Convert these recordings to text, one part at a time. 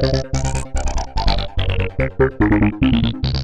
Thank you.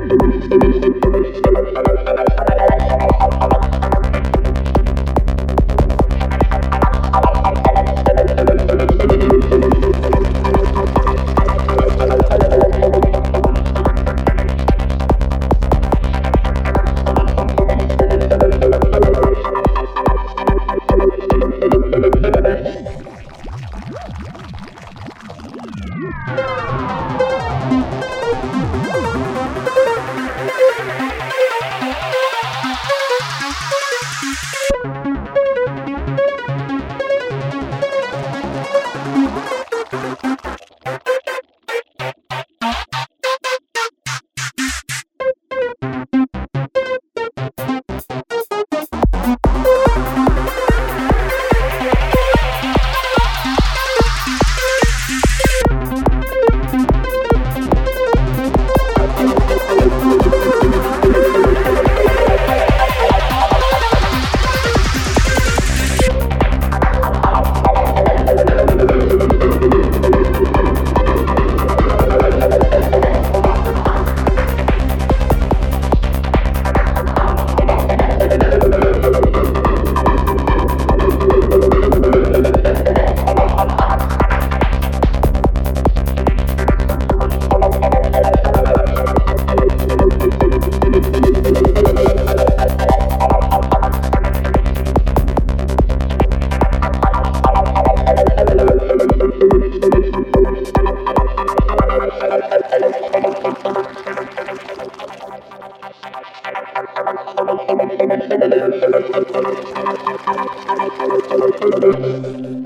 I'm gonna go to the next one.